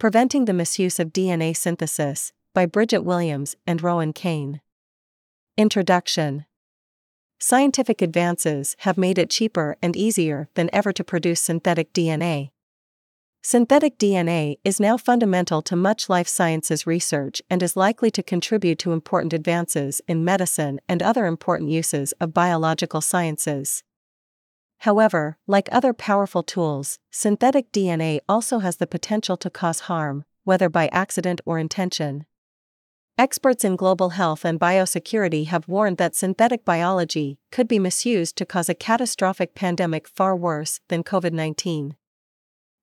Preventing the Misuse of DNA Synthesis by Bridget Williams and Rowan Kane. Introduction Scientific advances have made it cheaper and easier than ever to produce synthetic DNA. Synthetic DNA is now fundamental to much life sciences research and is likely to contribute to important advances in medicine and other important uses of biological sciences. However, like other powerful tools, synthetic DNA also has the potential to cause harm, whether by accident or intention. Experts in global health and biosecurity have warned that synthetic biology could be misused to cause a catastrophic pandemic far worse than COVID 19.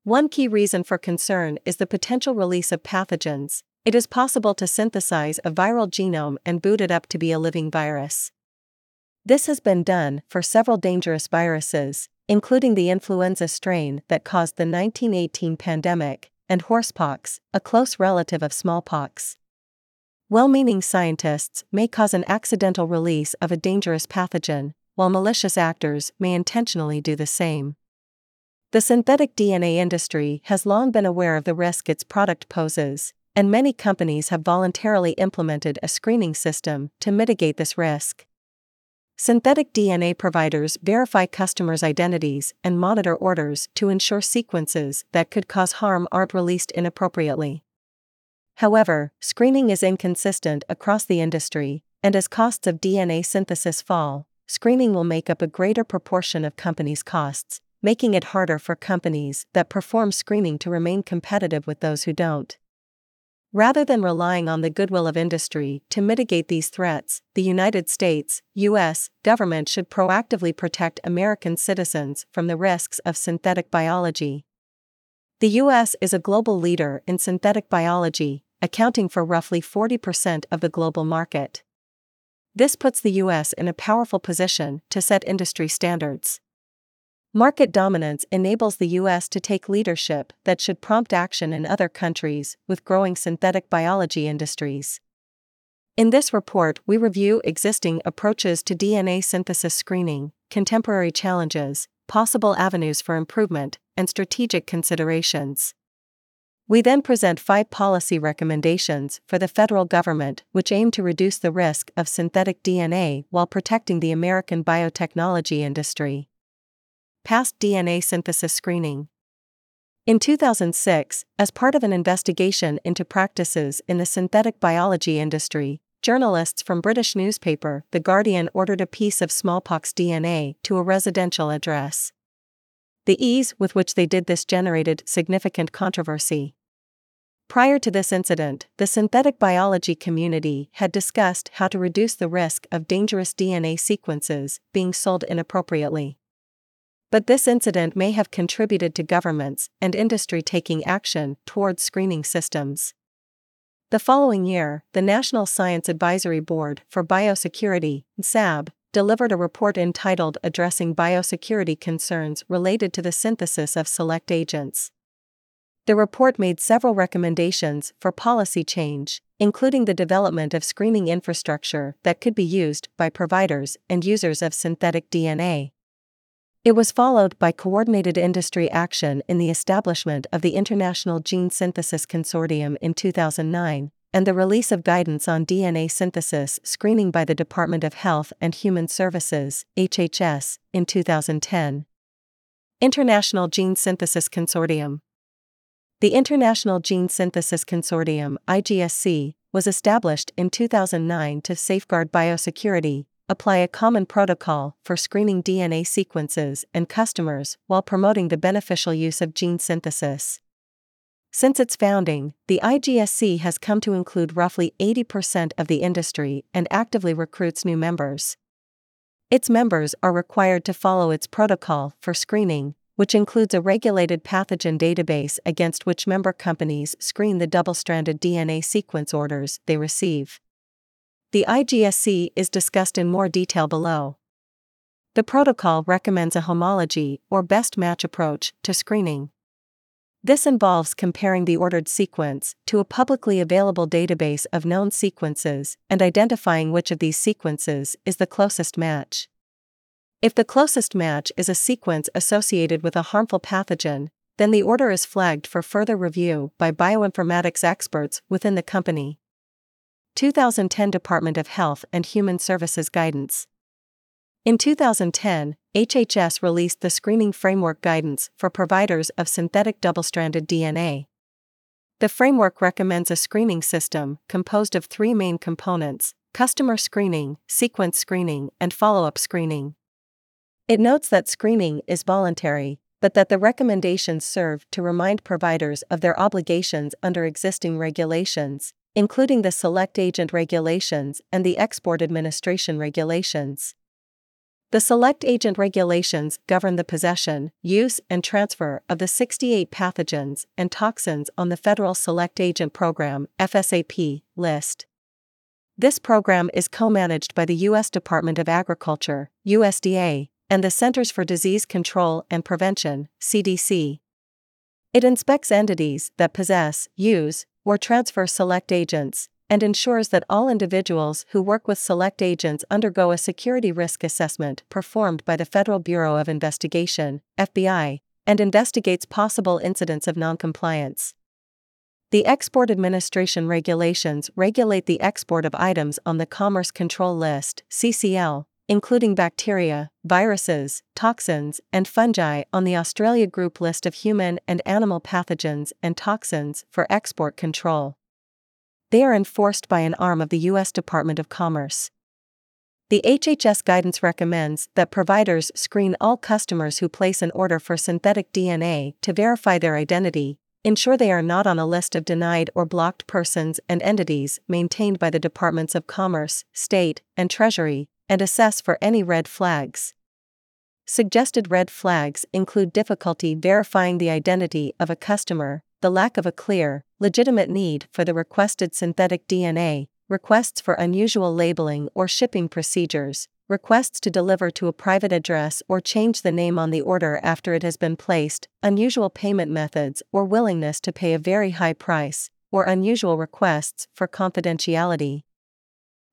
One key reason for concern is the potential release of pathogens. It is possible to synthesize a viral genome and boot it up to be a living virus. This has been done for several dangerous viruses, including the influenza strain that caused the 1918 pandemic, and horsepox, a close relative of smallpox. Well meaning scientists may cause an accidental release of a dangerous pathogen, while malicious actors may intentionally do the same. The synthetic DNA industry has long been aware of the risk its product poses, and many companies have voluntarily implemented a screening system to mitigate this risk. Synthetic DNA providers verify customers' identities and monitor orders to ensure sequences that could cause harm aren't released inappropriately. However, screening is inconsistent across the industry, and as costs of DNA synthesis fall, screening will make up a greater proportion of companies' costs, making it harder for companies that perform screening to remain competitive with those who don't. Rather than relying on the goodwill of industry to mitigate these threats, the United States, U.S., government should proactively protect American citizens from the risks of synthetic biology. The U.S. is a global leader in synthetic biology, accounting for roughly 40% of the global market. This puts the U.S. in a powerful position to set industry standards. Market dominance enables the U.S. to take leadership that should prompt action in other countries with growing synthetic biology industries. In this report, we review existing approaches to DNA synthesis screening, contemporary challenges, possible avenues for improvement, and strategic considerations. We then present five policy recommendations for the federal government which aim to reduce the risk of synthetic DNA while protecting the American biotechnology industry past DNA synthesis screening. In 2006, as part of an investigation into practices in the synthetic biology industry, journalists from British newspaper The Guardian ordered a piece of smallpox DNA to a residential address. The ease with which they did this generated significant controversy. Prior to this incident, the synthetic biology community had discussed how to reduce the risk of dangerous DNA sequences being sold inappropriately. But this incident may have contributed to governments and industry taking action towards screening systems. The following year, the National Science Advisory Board for Biosecurity, NSAB, delivered a report entitled Addressing Biosecurity Concerns Related to the Synthesis of Select Agents. The report made several recommendations for policy change, including the development of screening infrastructure that could be used by providers and users of synthetic DNA. It was followed by coordinated industry action in the establishment of the International Gene Synthesis Consortium in 2009, and the release of guidance on DNA synthesis screening by the Department of Health and Human Services, HHS, in 2010. International Gene Synthesis Consortium The International Gene Synthesis Consortium, IGSC, was established in 2009 to safeguard biosecurity, apply a common protocol for screening DNA sequences and customers while promoting the beneficial use of gene synthesis. Since its founding, the IGSC has come to include roughly 80% of the industry and actively recruits new members. Its members are required to follow its protocol for screening, which includes a regulated pathogen database against which member companies screen the double stranded DNA sequence orders they receive. The IGSC is discussed in more detail below. The protocol recommends a homology or best match approach to screening. This involves comparing the ordered sequence to a publicly available database of known sequences and identifying which of these sequences is the closest match. If the closest match is a sequence associated with a harmful pathogen, then the order is flagged for further review by bioinformatics experts within the company. 2010 Department of Health and Human Services Guidance. In 2010, HHS released the Screening Framework Guidance for providers of synthetic double stranded DNA. The framework recommends a screening system composed of three main components customer screening, sequence screening, and follow up screening. It notes that screening is voluntary, but that the recommendations serve to remind providers of their obligations under existing regulations, including the Select Agent Regulations and the Export Administration Regulations. The Select Agent Regulations govern the possession, use, and transfer of the 68 pathogens and toxins on the Federal Select Agent Program FSAP, list. This program is co managed by the U.S. Department of Agriculture, USDA, and the Centers for Disease Control and Prevention, CDC. It inspects entities that possess, use, or transfer select agents, and ensures that all individuals who work with select agents undergo a security risk assessment performed by the Federal Bureau of Investigation, FBI, and investigates possible incidents of noncompliance. The Export Administration regulations regulate the export of items on the Commerce Control List, CCL, including bacteria, viruses, toxins, and fungi on the Australia Group list of human and animal pathogens and toxins for export control. They are enforced by an arm of the U.S. Department of Commerce. The HHS guidance recommends that providers screen all customers who place an order for synthetic DNA to verify their identity, ensure they are not on a list of denied or blocked persons and entities maintained by the Departments of Commerce, State, and Treasury, and assess for any red flags. Suggested red flags include difficulty verifying the identity of a customer, the lack of a clear, legitimate need for the requested synthetic DNA, requests for unusual labeling or shipping procedures, requests to deliver to a private address or change the name on the order after it has been placed, unusual payment methods or willingness to pay a very high price, or unusual requests for confidentiality.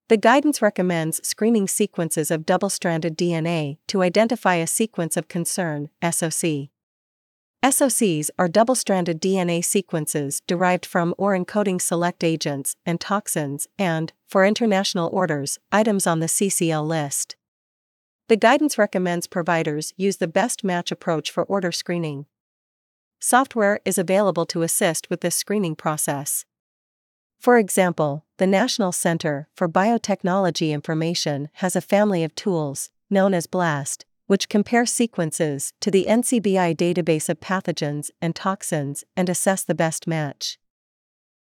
The guidance recommends screening sequences of double stranded DNA to identify a sequence of concern, SOC. SOCs are double stranded DNA sequences derived from or encoding select agents and toxins, and, for international orders, items on the CCL list. The guidance recommends providers use the best match approach for order screening. Software is available to assist with this screening process. For example, the National Center for Biotechnology Information has a family of tools, known as BLAST, which compare sequences to the NCBI database of pathogens and toxins and assess the best match.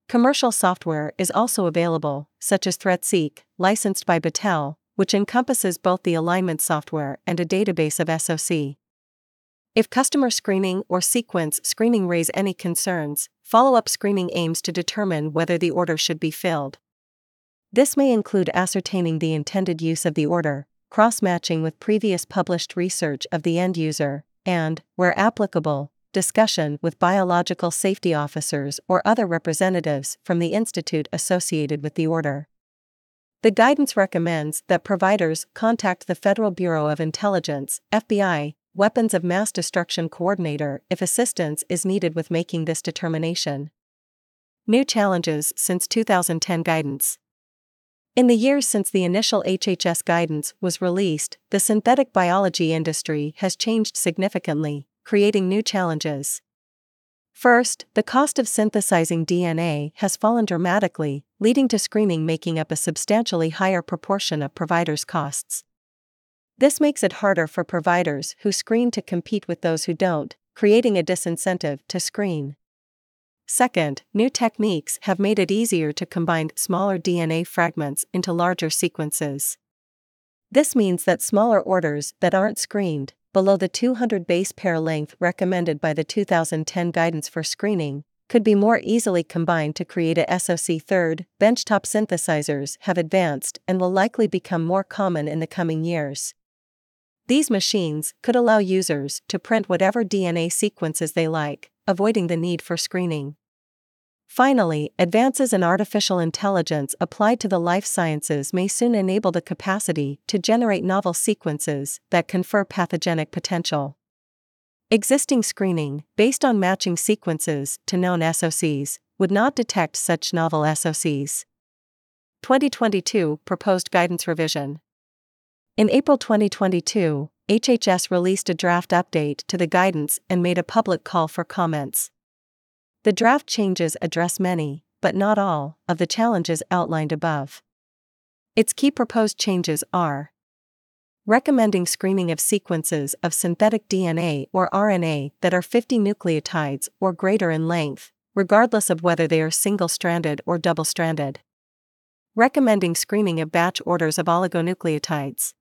Commercial software is also available, such as ThreatSEQ, licensed by Battelle, which encompasses both the alignment software and a database of SOC. If customer screening or sequence screening raise any concerns, follow up screening aims to determine whether the order should be filled. This may include ascertaining the intended use of the order, cross matching with previous published research of the end user, and, where applicable, discussion with biological safety officers or other representatives from the institute associated with the order. The guidance recommends that providers contact the Federal Bureau of Intelligence, FBI, Weapons of Mass Destruction Coordinator if assistance is needed with making this determination. New challenges since 2010 guidance. In the years since the initial HHS guidance was released, the synthetic biology industry has changed significantly, creating new challenges. First, the cost of synthesizing DNA has fallen dramatically, leading to screening making up a substantially higher proportion of providers' costs. This makes it harder for providers who screen to compete with those who don't, creating a disincentive to screen. Second, new techniques have made it easier to combine smaller DNA fragments into larger sequences. This means that smaller orders that aren't screened, below the 200 base pair length recommended by the 2010 guidance for screening, could be more easily combined to create a SOC. Third, benchtop synthesizers have advanced and will likely become more common in the coming years. These machines could allow users to print whatever DNA sequences they like, avoiding the need for screening. Finally, advances in artificial intelligence applied to the life sciences may soon enable the capacity to generate novel sequences that confer pathogenic potential. Existing screening, based on matching sequences to known SOCs, would not detect such novel SOCs. 2022 Proposed Guidance Revision In April 2022, HHS released a draft update to the guidance and made a public call for comments. The draft changes address many, but not all, of the challenges outlined above. Its key proposed changes are recommending screening of sequences of synthetic DNA or RNA that are 50 nucleotides or greater in length, regardless of whether they are single stranded or double stranded. Recommending screening of batch orders of oligonucleotides.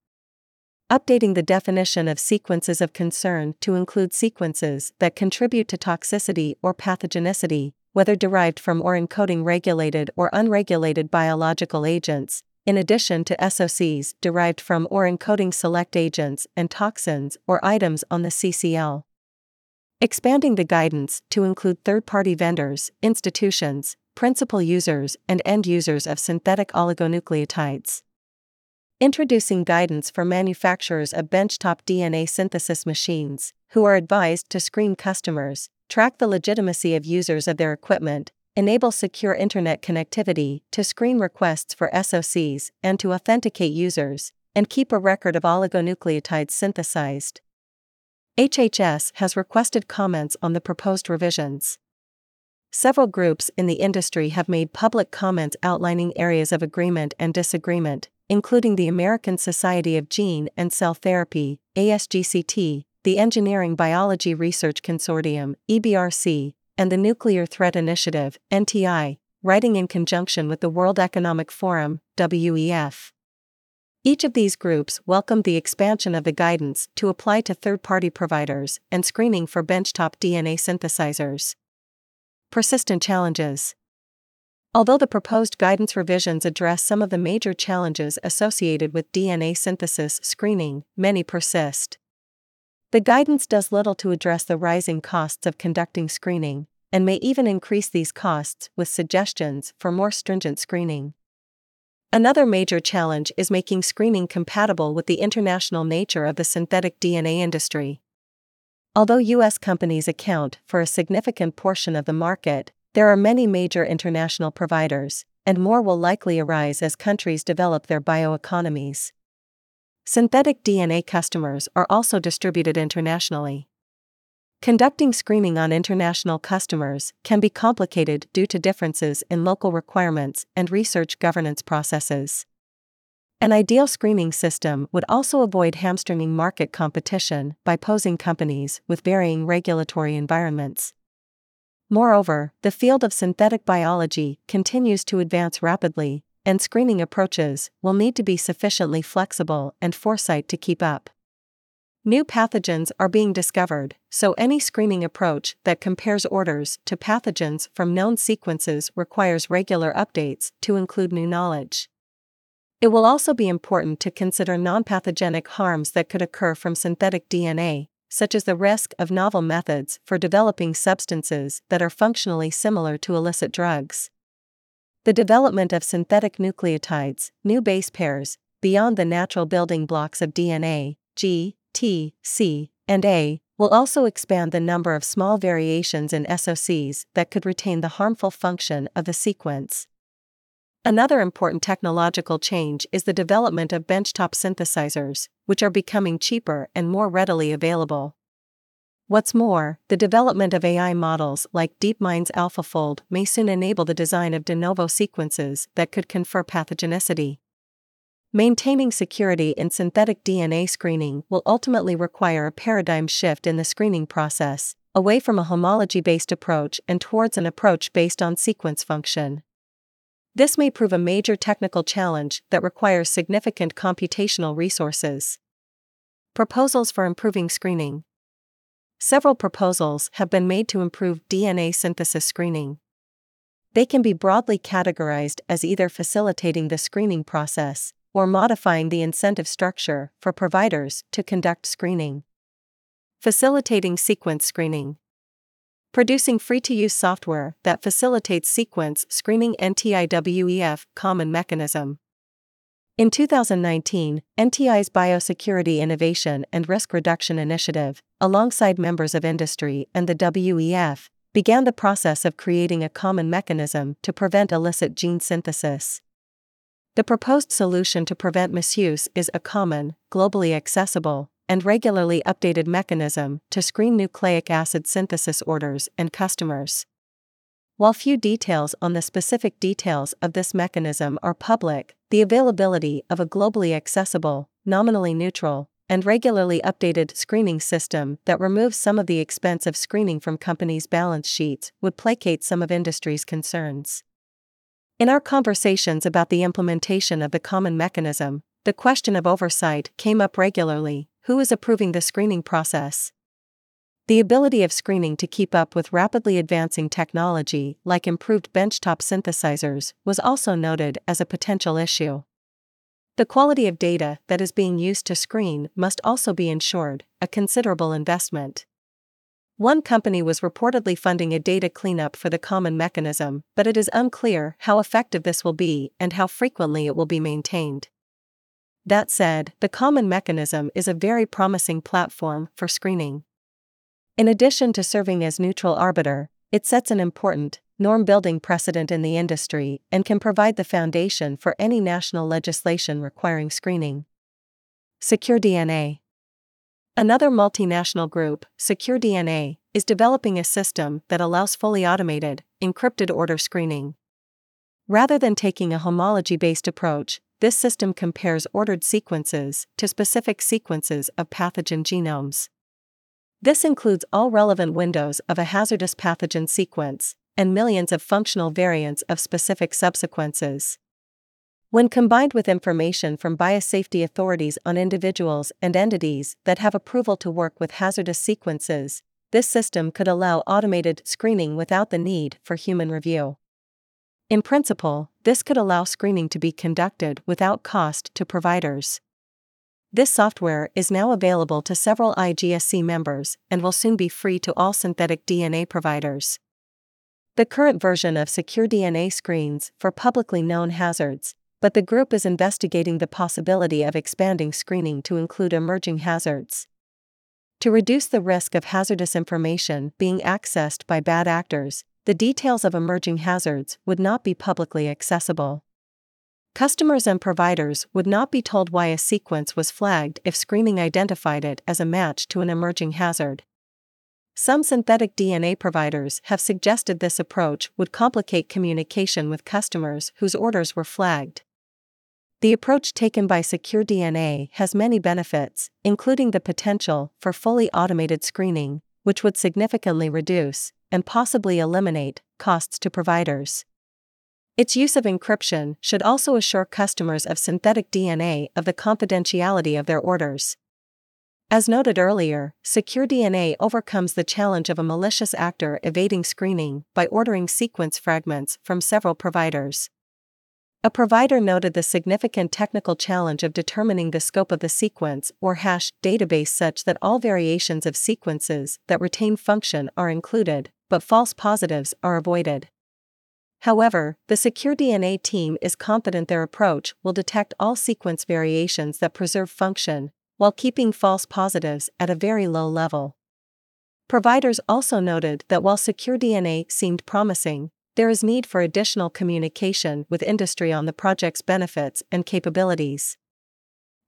Updating the definition of sequences of concern to include sequences that contribute to toxicity or pathogenicity, whether derived from or encoding regulated or unregulated biological agents, in addition to SOCs derived from or encoding select agents and toxins or items on the CCL. Expanding the guidance to include third party vendors, institutions, principal users, and end users of synthetic oligonucleotides. Introducing guidance for manufacturers of benchtop DNA synthesis machines, who are advised to screen customers, track the legitimacy of users of their equipment, enable secure internet connectivity to screen requests for SOCs and to authenticate users, and keep a record of oligonucleotides synthesized. HHS has requested comments on the proposed revisions. Several groups in the industry have made public comments outlining areas of agreement and disagreement, including the American Society of Gene and Cell Therapy, ASGCT, the Engineering Biology Research Consortium, EBRC, and the Nuclear Threat Initiative, NTI, writing in conjunction with the World Economic Forum, WEF. Each of these groups welcomed the expansion of the guidance to apply to third party providers and screening for benchtop DNA synthesizers. Persistent challenges. Although the proposed guidance revisions address some of the major challenges associated with DNA synthesis screening, many persist. The guidance does little to address the rising costs of conducting screening, and may even increase these costs with suggestions for more stringent screening. Another major challenge is making screening compatible with the international nature of the synthetic DNA industry. Although U.S. companies account for a significant portion of the market, there are many major international providers, and more will likely arise as countries develop their bioeconomies. Synthetic DNA customers are also distributed internationally. Conducting screening on international customers can be complicated due to differences in local requirements and research governance processes. An ideal screening system would also avoid hamstringing market competition by posing companies with varying regulatory environments. Moreover, the field of synthetic biology continues to advance rapidly, and screening approaches will need to be sufficiently flexible and foresight to keep up. New pathogens are being discovered, so any screening approach that compares orders to pathogens from known sequences requires regular updates to include new knowledge. It will also be important to consider non pathogenic harms that could occur from synthetic DNA, such as the risk of novel methods for developing substances that are functionally similar to illicit drugs. The development of synthetic nucleotides, new base pairs, beyond the natural building blocks of DNA, G, T, C, and A, will also expand the number of small variations in SOCs that could retain the harmful function of the sequence. Another important technological change is the development of benchtop synthesizers, which are becoming cheaper and more readily available. What's more, the development of AI models like DeepMind's AlphaFold may soon enable the design of de novo sequences that could confer pathogenicity. Maintaining security in synthetic DNA screening will ultimately require a paradigm shift in the screening process, away from a homology based approach and towards an approach based on sequence function. This may prove a major technical challenge that requires significant computational resources. Proposals for improving screening. Several proposals have been made to improve DNA synthesis screening. They can be broadly categorized as either facilitating the screening process, or modifying the incentive structure for providers to conduct screening. Facilitating sequence screening. Producing free to use software that facilitates sequence screening NTIWEF common mechanism. In 2019, NTI's Biosecurity Innovation and Risk Reduction Initiative, alongside members of industry and the WEF, began the process of creating a common mechanism to prevent illicit gene synthesis. The proposed solution to prevent misuse is a common, globally accessible, and regularly updated mechanism to screen nucleic acid synthesis orders and customers. While few details on the specific details of this mechanism are public, the availability of a globally accessible, nominally neutral, and regularly updated screening system that removes some of the expense of screening from companies' balance sheets would placate some of industry's concerns. In our conversations about the implementation of the common mechanism, the question of oversight came up regularly who is approving the screening process? The ability of screening to keep up with rapidly advancing technology, like improved benchtop synthesizers, was also noted as a potential issue. The quality of data that is being used to screen must also be ensured, a considerable investment. One company was reportedly funding a data cleanup for the common mechanism, but it is unclear how effective this will be and how frequently it will be maintained. That said, the common mechanism is a very promising platform for screening. In addition to serving as neutral arbiter, it sets an important, norm building precedent in the industry and can provide the foundation for any national legislation requiring screening. Secure DNA Another multinational group, Secure DNA, is developing a system that allows fully automated, encrypted order screening. Rather than taking a homology based approach, this system compares ordered sequences to specific sequences of pathogen genomes. This includes all relevant windows of a hazardous pathogen sequence and millions of functional variants of specific subsequences. When combined with information from biosafety authorities on individuals and entities that have approval to work with hazardous sequences, this system could allow automated screening without the need for human review. In principle, this could allow screening to be conducted without cost to providers. This software is now available to several IGSC members and will soon be free to all synthetic DNA providers. The current version of Secure DNA screens for publicly known hazards, but the group is investigating the possibility of expanding screening to include emerging hazards. To reduce the risk of hazardous information being accessed by bad actors, the details of emerging hazards would not be publicly accessible. Customers and providers would not be told why a sequence was flagged if screening identified it as a match to an emerging hazard. Some synthetic DNA providers have suggested this approach would complicate communication with customers whose orders were flagged. The approach taken by Secure DNA has many benefits, including the potential for fully automated screening, which would significantly reduce, and possibly eliminate, costs to providers. Its use of encryption should also assure customers of synthetic DNA of the confidentiality of their orders. As noted earlier, Secure DNA overcomes the challenge of a malicious actor evading screening by ordering sequence fragments from several providers. A provider noted the significant technical challenge of determining the scope of the sequence or hash database such that all variations of sequences that retain function are included, but false positives are avoided. However, the Secure DNA team is confident their approach will detect all sequence variations that preserve function, while keeping false positives at a very low level. Providers also noted that while Secure DNA seemed promising, there is need for additional communication with industry on the project's benefits and capabilities.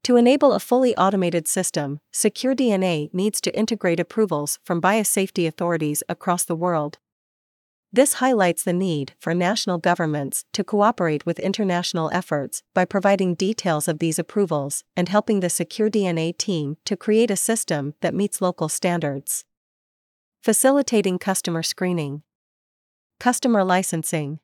To enable a fully automated system, Secure DNA needs to integrate approvals from biosafety authorities across the world. This highlights the need for national governments to cooperate with international efforts by providing details of these approvals and helping the Secure DNA team to create a system that meets local standards. Facilitating customer screening, customer licensing,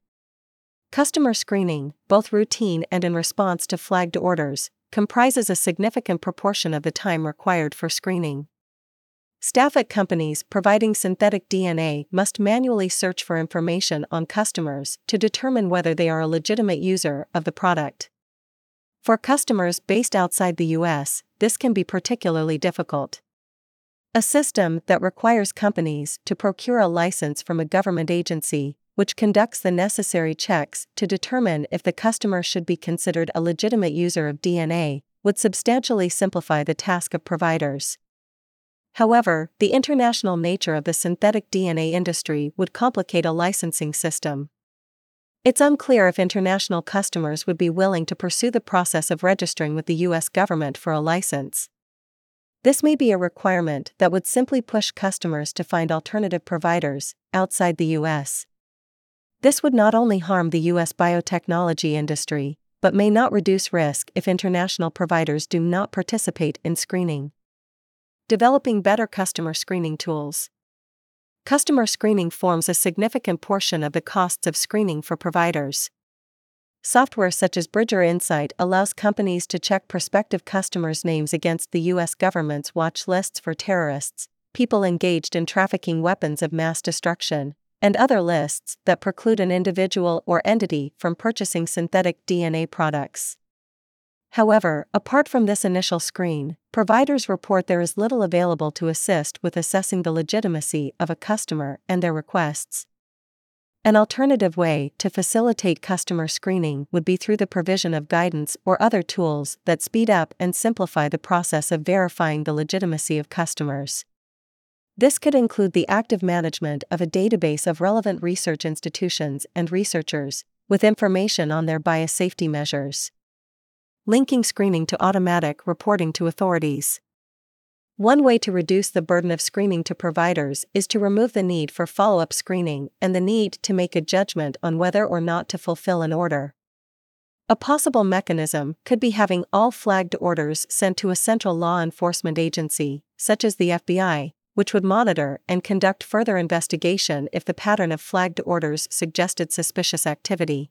customer screening, both routine and in response to flagged orders, comprises a significant proportion of the time required for screening. Staff at companies providing synthetic DNA must manually search for information on customers to determine whether they are a legitimate user of the product. For customers based outside the US, this can be particularly difficult. A system that requires companies to procure a license from a government agency which conducts the necessary checks to determine if the customer should be considered a legitimate user of DNA, would substantially simplify the task of providers. However, the international nature of the synthetic DNA industry would complicate a licensing system. It's unclear if international customers would be willing to pursue the process of registering with the US government for a license. This may be a requirement that would simply push customers to find alternative providers outside the US. This would not only harm the US biotechnology industry, but may not reduce risk if international providers do not participate in screening. Developing better customer screening tools. Customer screening forms a significant portion of the costs of screening for providers. Software such as Bridger Insight allows companies to check prospective customers' names against the U.S. government's watch lists for terrorists, people engaged in trafficking weapons of mass destruction, and other lists that preclude an individual or entity from purchasing synthetic DNA products. However, apart from this initial screen, providers report there is little available to assist with assessing the legitimacy of a customer and their requests. An alternative way to facilitate customer screening would be through the provision of guidance or other tools that speed up and simplify the process of verifying the legitimacy of customers. This could include the active management of a database of relevant research institutions and researchers, with information on their biosafety measures. Linking screening to automatic reporting to authorities. One way to reduce the burden of screening to providers is to remove the need for follow up screening and the need to make a judgment on whether or not to fulfill an order. A possible mechanism could be having all flagged orders sent to a central law enforcement agency, such as the FBI, which would monitor and conduct further investigation if the pattern of flagged orders suggested suspicious activity.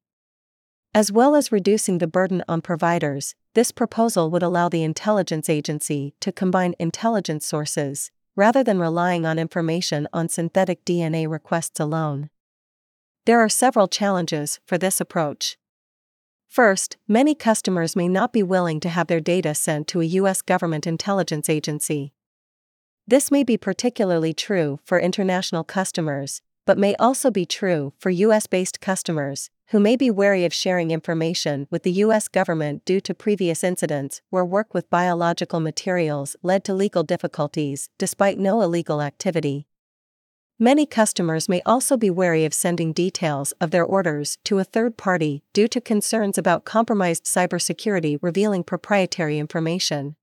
As well as reducing the burden on providers, this proposal would allow the intelligence agency to combine intelligence sources, rather than relying on information on synthetic DNA requests alone. There are several challenges for this approach. First, many customers may not be willing to have their data sent to a U.S. government intelligence agency. This may be particularly true for international customers, but may also be true for US based customers, who may be wary of sharing information with the US government due to previous incidents where work with biological materials led to legal difficulties despite no illegal activity. Many customers may also be wary of sending details of their orders to a third party due to concerns about compromised cybersecurity revealing proprietary information.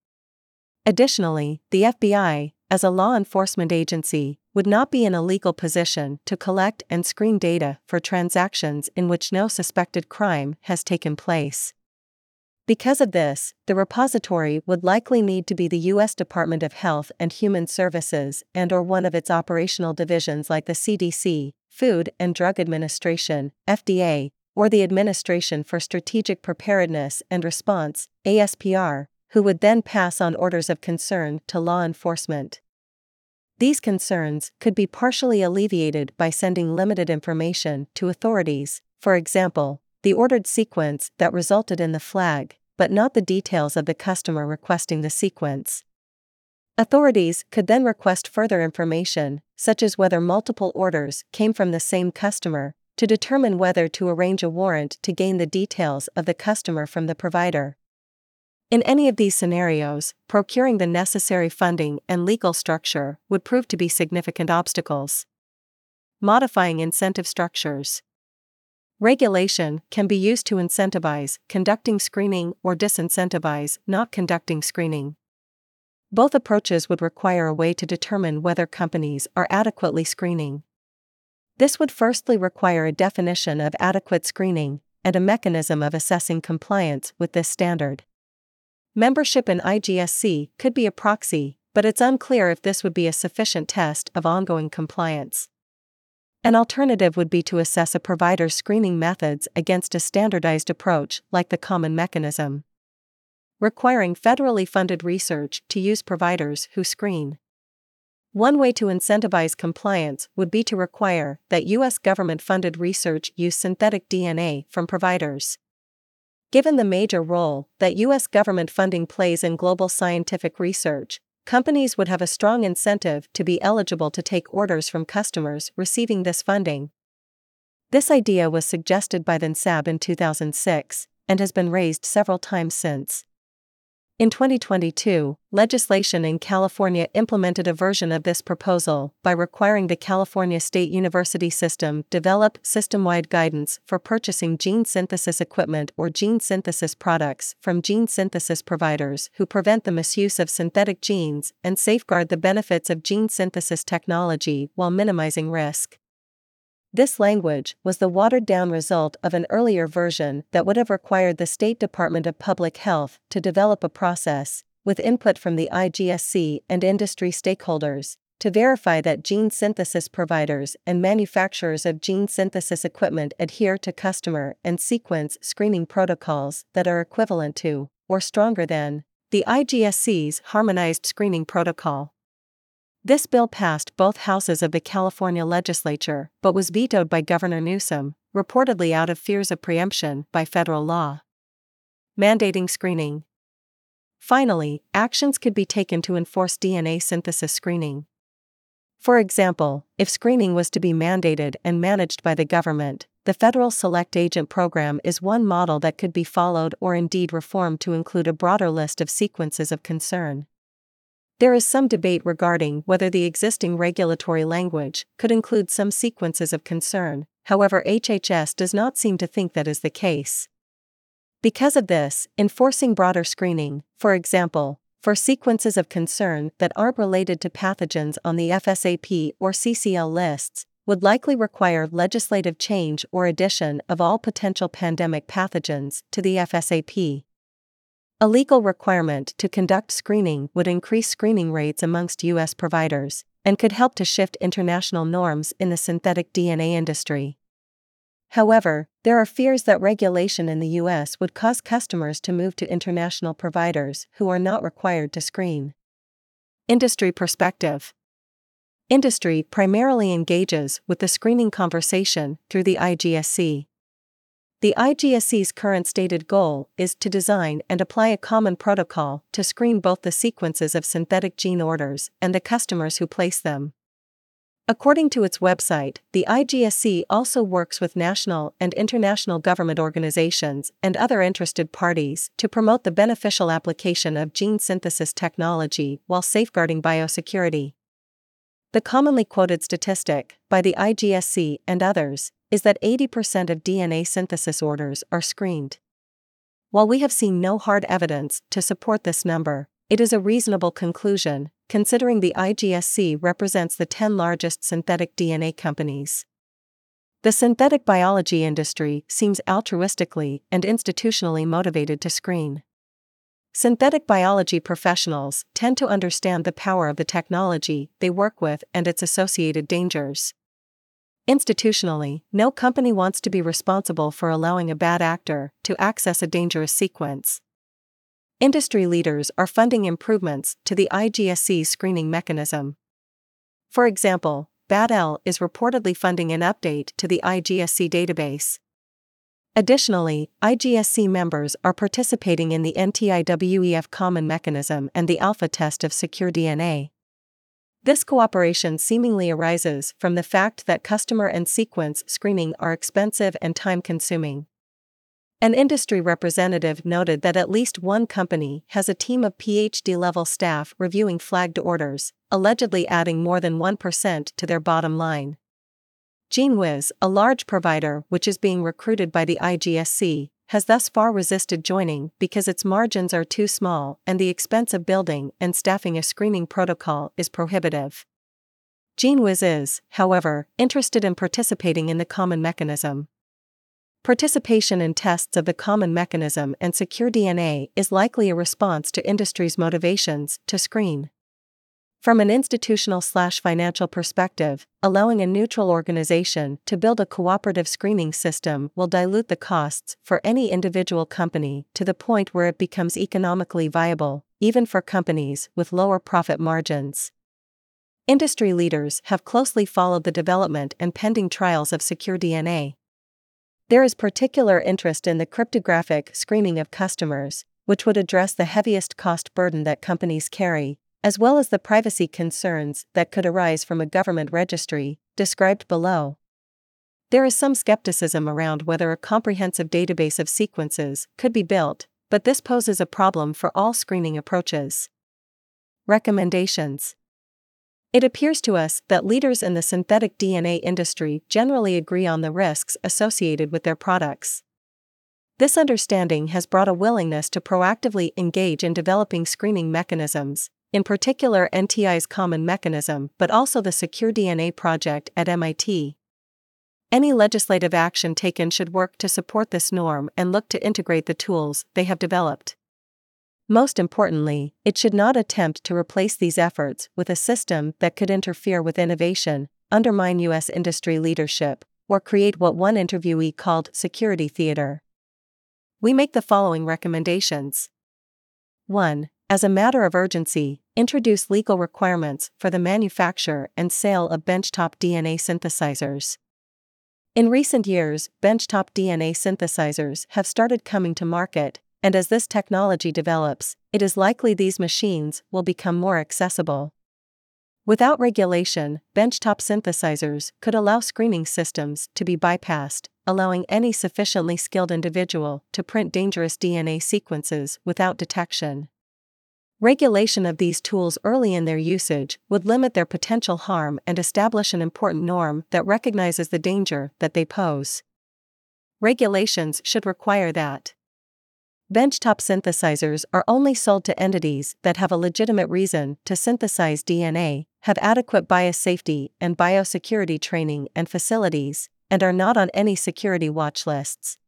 Additionally, the FBI, as a law enforcement agency, would not be in a legal position to collect and screen data for transactions in which no suspected crime has taken place. Because of this, the repository would likely need to be the US Department of Health and Human Services and or one of its operational divisions like the CDC, Food and Drug Administration, FDA, or the Administration for Strategic Preparedness and Response, ASPR, who would then pass on orders of concern to law enforcement. These concerns could be partially alleviated by sending limited information to authorities, for example, the ordered sequence that resulted in the flag, but not the details of the customer requesting the sequence. Authorities could then request further information, such as whether multiple orders came from the same customer, to determine whether to arrange a warrant to gain the details of the customer from the provider. In any of these scenarios, procuring the necessary funding and legal structure would prove to be significant obstacles. Modifying incentive structures. Regulation can be used to incentivize conducting screening or disincentivize not conducting screening. Both approaches would require a way to determine whether companies are adequately screening. This would firstly require a definition of adequate screening and a mechanism of assessing compliance with this standard. Membership in IGSC could be a proxy, but it's unclear if this would be a sufficient test of ongoing compliance. An alternative would be to assess a provider's screening methods against a standardized approach like the common mechanism. Requiring federally funded research to use providers who screen. One way to incentivize compliance would be to require that U.S. government funded research use synthetic DNA from providers. Given the major role that U.S. government funding plays in global scientific research, companies would have a strong incentive to be eligible to take orders from customers receiving this funding. This idea was suggested by the NSAB in 2006 and has been raised several times since. In 2022, legislation in California implemented a version of this proposal by requiring the California State University system develop system-wide guidance for purchasing gene synthesis equipment or gene synthesis products from gene synthesis providers who prevent the misuse of synthetic genes and safeguard the benefits of gene synthesis technology while minimizing risk. This language was the watered down result of an earlier version that would have required the State Department of Public Health to develop a process, with input from the IGSC and industry stakeholders, to verify that gene synthesis providers and manufacturers of gene synthesis equipment adhere to customer and sequence screening protocols that are equivalent to, or stronger than, the IGSC's harmonized screening protocol. This bill passed both houses of the California legislature but was vetoed by Governor Newsom, reportedly out of fears of preemption by federal law. Mandating screening. Finally, actions could be taken to enforce DNA synthesis screening. For example, if screening was to be mandated and managed by the government, the Federal Select Agent Program is one model that could be followed or indeed reformed to include a broader list of sequences of concern. There is some debate regarding whether the existing regulatory language could include some sequences of concern, however, HHS does not seem to think that is the case. Because of this, enforcing broader screening, for example, for sequences of concern that aren't related to pathogens on the FSAP or CCL lists, would likely require legislative change or addition of all potential pandemic pathogens to the FSAP. A legal requirement to conduct screening would increase screening rates amongst U.S. providers and could help to shift international norms in the synthetic DNA industry. However, there are fears that regulation in the U.S. would cause customers to move to international providers who are not required to screen. Industry perspective Industry primarily engages with the screening conversation through the IGSC. The IGSC's current stated goal is to design and apply a common protocol to screen both the sequences of synthetic gene orders and the customers who place them. According to its website, the IGSC also works with national and international government organizations and other interested parties to promote the beneficial application of gene synthesis technology while safeguarding biosecurity. The commonly quoted statistic, by the IGSC and others, is that 80% of DNA synthesis orders are screened. While we have seen no hard evidence to support this number, it is a reasonable conclusion, considering the IGSC represents the 10 largest synthetic DNA companies. The synthetic biology industry seems altruistically and institutionally motivated to screen. Synthetic biology professionals tend to understand the power of the technology they work with and its associated dangers. Institutionally, no company wants to be responsible for allowing a bad actor to access a dangerous sequence. Industry leaders are funding improvements to the IGSC screening mechanism. For example, BADL is reportedly funding an update to the IGSC database. Additionally, IGSC members are participating in the NTIWEF Common Mechanism and the alpha test of secure DNA. This cooperation seemingly arises from the fact that customer and sequence screening are expensive and time consuming. An industry representative noted that at least one company has a team of PhD level staff reviewing flagged orders, allegedly adding more than 1% to their bottom line. GeneWiz, a large provider which is being recruited by the IGSC, has thus far resisted joining because its margins are too small and the expense of building and staffing a screening protocol is prohibitive. GeneWiz is, however, interested in participating in the common mechanism. Participation in tests of the common mechanism and secure DNA is likely a response to industry's motivations to screen. From an institutional slash financial perspective, allowing a neutral organization to build a cooperative screening system will dilute the costs for any individual company to the point where it becomes economically viable, even for companies with lower profit margins. Industry leaders have closely followed the development and pending trials of secure DNA. There is particular interest in the cryptographic screening of customers, which would address the heaviest cost burden that companies carry, as well as the privacy concerns that could arise from a government registry, described below. There is some skepticism around whether a comprehensive database of sequences could be built, but this poses a problem for all screening approaches. Recommendations It appears to us that leaders in the synthetic DNA industry generally agree on the risks associated with their products. This understanding has brought a willingness to proactively engage in developing screening mechanisms, in particular NTI's common mechanism, but also the Secure DNA project at MIT. Any legislative action taken should work to support this norm and look to integrate the tools they have developed. Most importantly, it should not attempt to replace these efforts with a system that could interfere with innovation, undermine U.S. industry leadership, or create what one interviewee called security theater we make the following recommendations. 1. As a matter of urgency, introduce legal requirements for the manufacture and sale of benchtop DNA synthesizers. In recent years, benchtop DNA synthesizers have started coming to market, and as this technology develops, it is likely these machines will become more accessible. Without regulation, benchtop synthesizers could allow screening systems to be bypassed, allowing any sufficiently skilled individual to print dangerous DNA sequences without detection. Regulation of these tools early in their usage would limit their potential harm and establish an important norm that recognizes the danger that they pose. Regulations should require that Benchtop synthesizers are only sold to entities that have a legitimate reason to synthesize DNA, have adequate biosafety and biosecurity training and facilities, and are not on any security watch lists.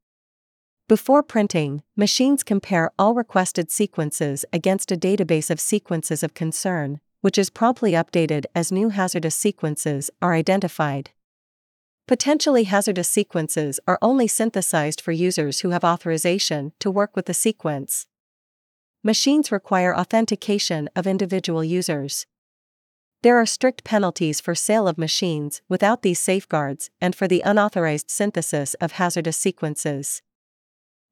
Before printing, machines compare all requested sequences against a database of sequences of concern, which is promptly updated as new hazardous sequences are identified. Potentially hazardous sequences are only synthesized for users who have authorization to work with the sequence. Machines require authentication of individual users. There are strict penalties for sale of machines without these safeguards and for the unauthorized synthesis of hazardous sequences.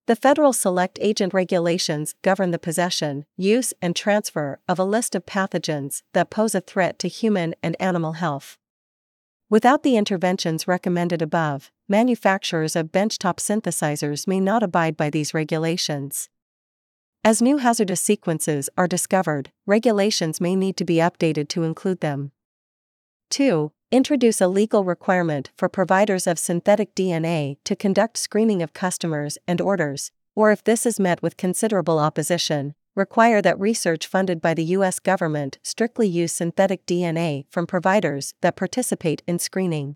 The federal select agent regulations govern the possession, use, and transfer of a list of pathogens that pose a threat to human and animal health. Without the interventions recommended above, manufacturers of benchtop synthesizers may not abide by these regulations. As new hazardous sequences are discovered, regulations may need to be updated to include them. 2. Introduce a legal requirement for providers of synthetic DNA to conduct screening of customers and orders, or if this is met with considerable opposition, require that research funded by the U.S. government strictly use synthetic DNA from providers that participate in screening.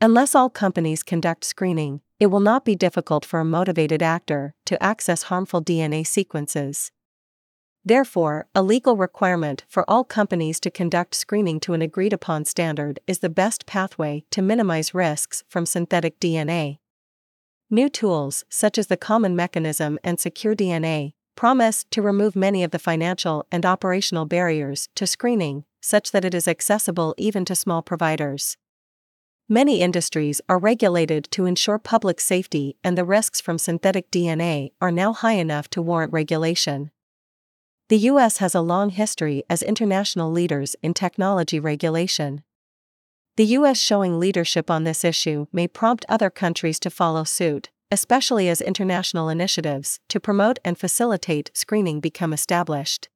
Unless all companies conduct screening, it will not be difficult for a motivated actor to access harmful DNA sequences. Therefore, a legal requirement for all companies to conduct screening to an agreed upon standard is the best pathway to minimize risks from synthetic DNA. New tools, such as the Common Mechanism and Secure DNA, promise to remove many of the financial and operational barriers to screening, such that it is accessible even to small providers. Many industries are regulated to ensure public safety, and the risks from synthetic DNA are now high enough to warrant regulation. The U.S. has a long history as international leaders in technology regulation. The U.S. showing leadership on this issue may prompt other countries to follow suit, especially as international initiatives to promote and facilitate screening become established.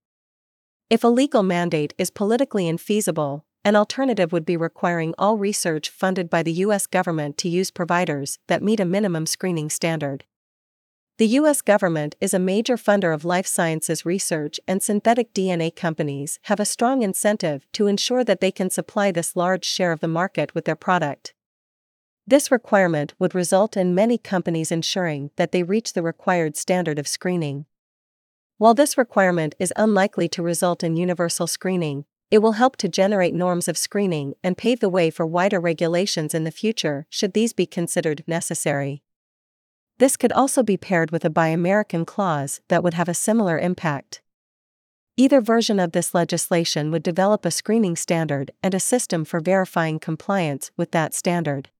If a legal mandate is politically infeasible, an alternative would be requiring all research funded by the U.S. government to use providers that meet a minimum screening standard. The U.S. government is a major funder of life sciences research, and synthetic DNA companies have a strong incentive to ensure that they can supply this large share of the market with their product. This requirement would result in many companies ensuring that they reach the required standard of screening. While this requirement is unlikely to result in universal screening, it will help to generate norms of screening and pave the way for wider regulations in the future should these be considered necessary. This could also be paired with a Buy American clause that would have a similar impact. Either version of this legislation would develop a screening standard and a system for verifying compliance with that standard.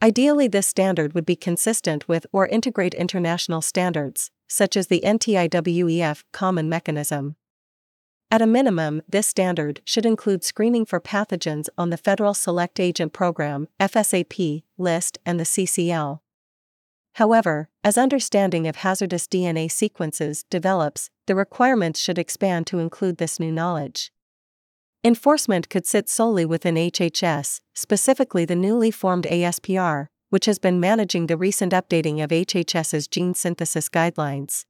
Ideally, this standard would be consistent with or integrate international standards, such as the NTIWEF Common Mechanism. At a minimum, this standard should include screening for pathogens on the Federal Select Agent Program, FSAP, list and the CCL. However, as understanding of hazardous DNA sequences develops, the requirements should expand to include this new knowledge. Enforcement could sit solely within HHS, specifically the newly formed ASPR, which has been managing the recent updating of HHS's gene synthesis guidelines.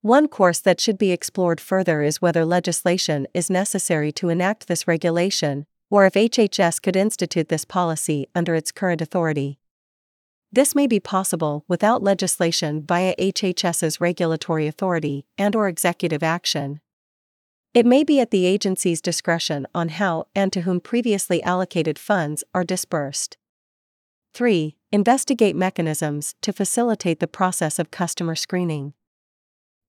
One course that should be explored further is whether legislation is necessary to enact this regulation, or if HHS could institute this policy under its current authority. This may be possible without legislation via HHS's regulatory authority and or executive action. It may be at the agency's discretion on how and to whom previously allocated funds are disbursed. 3. Investigate mechanisms to facilitate the process of customer screening.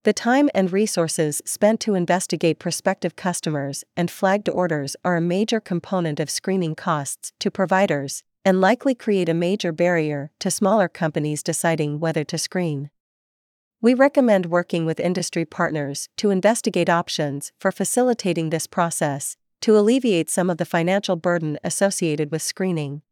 The time and resources spent to investigate prospective customers and flagged orders are a major component of screening costs to providers and likely create a major barrier to smaller companies deciding whether to screen. We recommend working with industry partners to investigate options for facilitating this process to alleviate some of the financial burden associated with screening.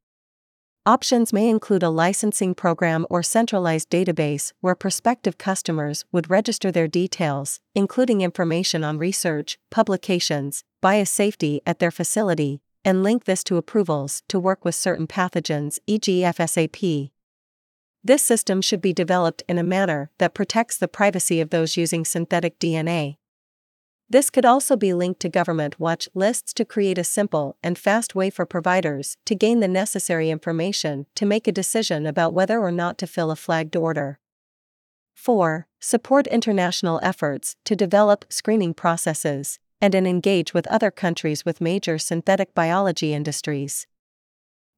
Options may include a licensing program or centralized database where prospective customers would register their details, including information on research, publications, biosafety at their facility, and link this to approvals to work with certain pathogens, e.g., FSAP. This system should be developed in a manner that protects the privacy of those using synthetic DNA. This could also be linked to government watch lists to create a simple and fast way for providers to gain the necessary information to make a decision about whether or not to fill a flagged order. 4. Support international efforts to develop screening processes and engage with other countries with major synthetic biology industries.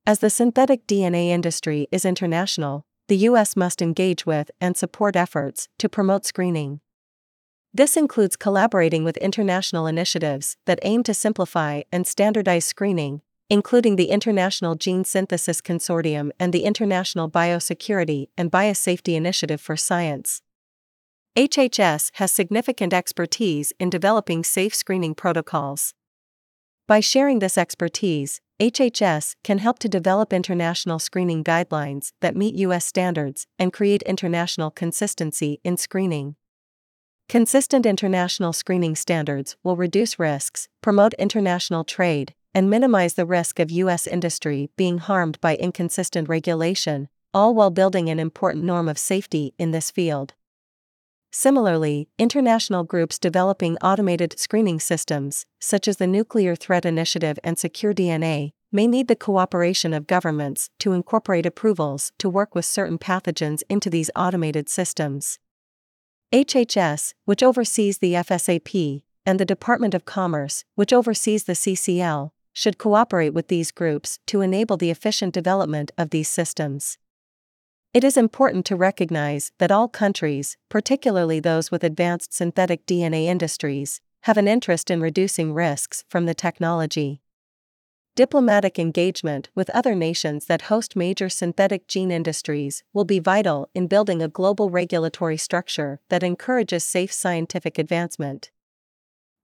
As the synthetic DNA industry is international, the U.S. must engage with and support efforts to promote screening. This includes collaborating with international initiatives that aim to simplify and standardize screening, including the International Gene Synthesis Consortium and the International Biosecurity and Biosafety Initiative for Science. HHS has significant expertise in developing safe screening protocols. By sharing this expertise, HHS can help to develop international screening guidelines that meet U.S. standards and create international consistency in screening. Consistent international screening standards will reduce risks, promote international trade, and minimize the risk of U.S. industry being harmed by inconsistent regulation, all while building an important norm of safety in this field. Similarly, international groups developing automated screening systems, such as the Nuclear Threat Initiative and Secure DNA, may need the cooperation of governments to incorporate approvals to work with certain pathogens into these automated systems. HHS, which oversees the FSAP, and the Department of Commerce, which oversees the CCL, should cooperate with these groups to enable the efficient development of these systems. It is important to recognize that all countries, particularly those with advanced synthetic DNA industries, have an interest in reducing risks from the technology. Diplomatic engagement with other nations that host major synthetic gene industries will be vital in building a global regulatory structure that encourages safe scientific advancement.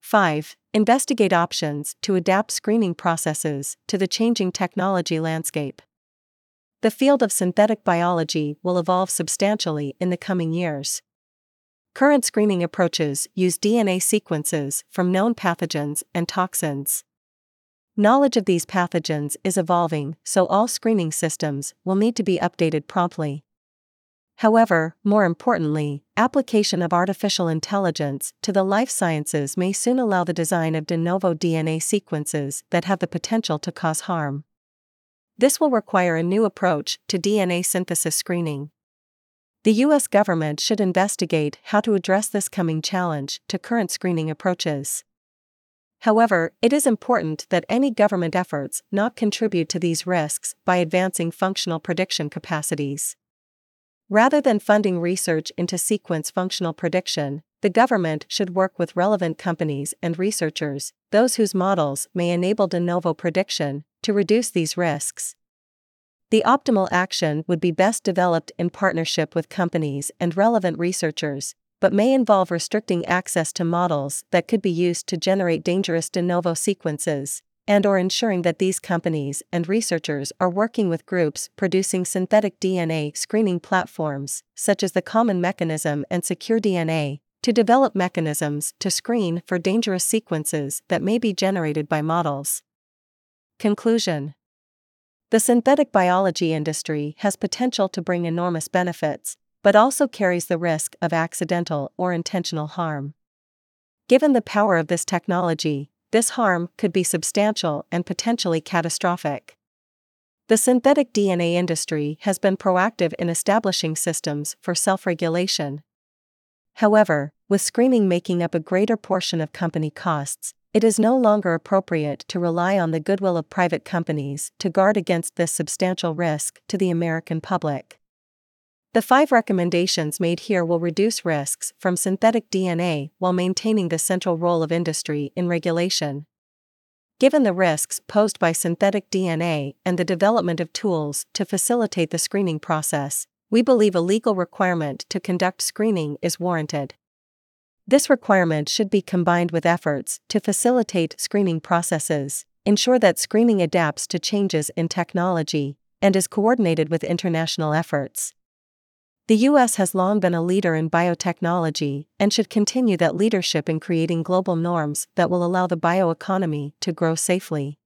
5. Investigate options to adapt screening processes to the changing technology landscape. The field of synthetic biology will evolve substantially in the coming years. Current screening approaches use DNA sequences from known pathogens and toxins. Knowledge of these pathogens is evolving, so all screening systems will need to be updated promptly. However, more importantly, application of artificial intelligence to the life sciences may soon allow the design of de novo DNA sequences that have the potential to cause harm. This will require a new approach to DNA synthesis screening. The U.S. government should investigate how to address this coming challenge to current screening approaches. However, it is important that any government efforts not contribute to these risks by advancing functional prediction capacities. Rather than funding research into sequence functional prediction, the government should work with relevant companies and researchers, those whose models may enable de novo prediction, to reduce these risks. The optimal action would be best developed in partnership with companies and relevant researchers, but may involve restricting access to models that could be used to generate dangerous de novo sequences, and or ensuring that these companies and researchers are working with groups producing synthetic DNA screening platforms, such as the Common Mechanism and Secure DNA, to develop mechanisms to screen for dangerous sequences that may be generated by models. Conclusion The synthetic biology industry has potential to bring enormous benefits, but also carries the risk of accidental or intentional harm. Given the power of this technology, this harm could be substantial and potentially catastrophic. The synthetic DNA industry has been proactive in establishing systems for self regulation. However, with screening making up a greater portion of company costs, it is no longer appropriate to rely on the goodwill of private companies to guard against this substantial risk to the American public. The five recommendations made here will reduce risks from synthetic DNA while maintaining the central role of industry in regulation. Given the risks posed by synthetic DNA and the development of tools to facilitate the screening process, we believe a legal requirement to conduct screening is warranted. This requirement should be combined with efforts to facilitate screening processes, ensure that screening adapts to changes in technology, and is coordinated with international efforts. The U.S. has long been a leader in biotechnology and should continue that leadership in creating global norms that will allow the bioeconomy to grow safely.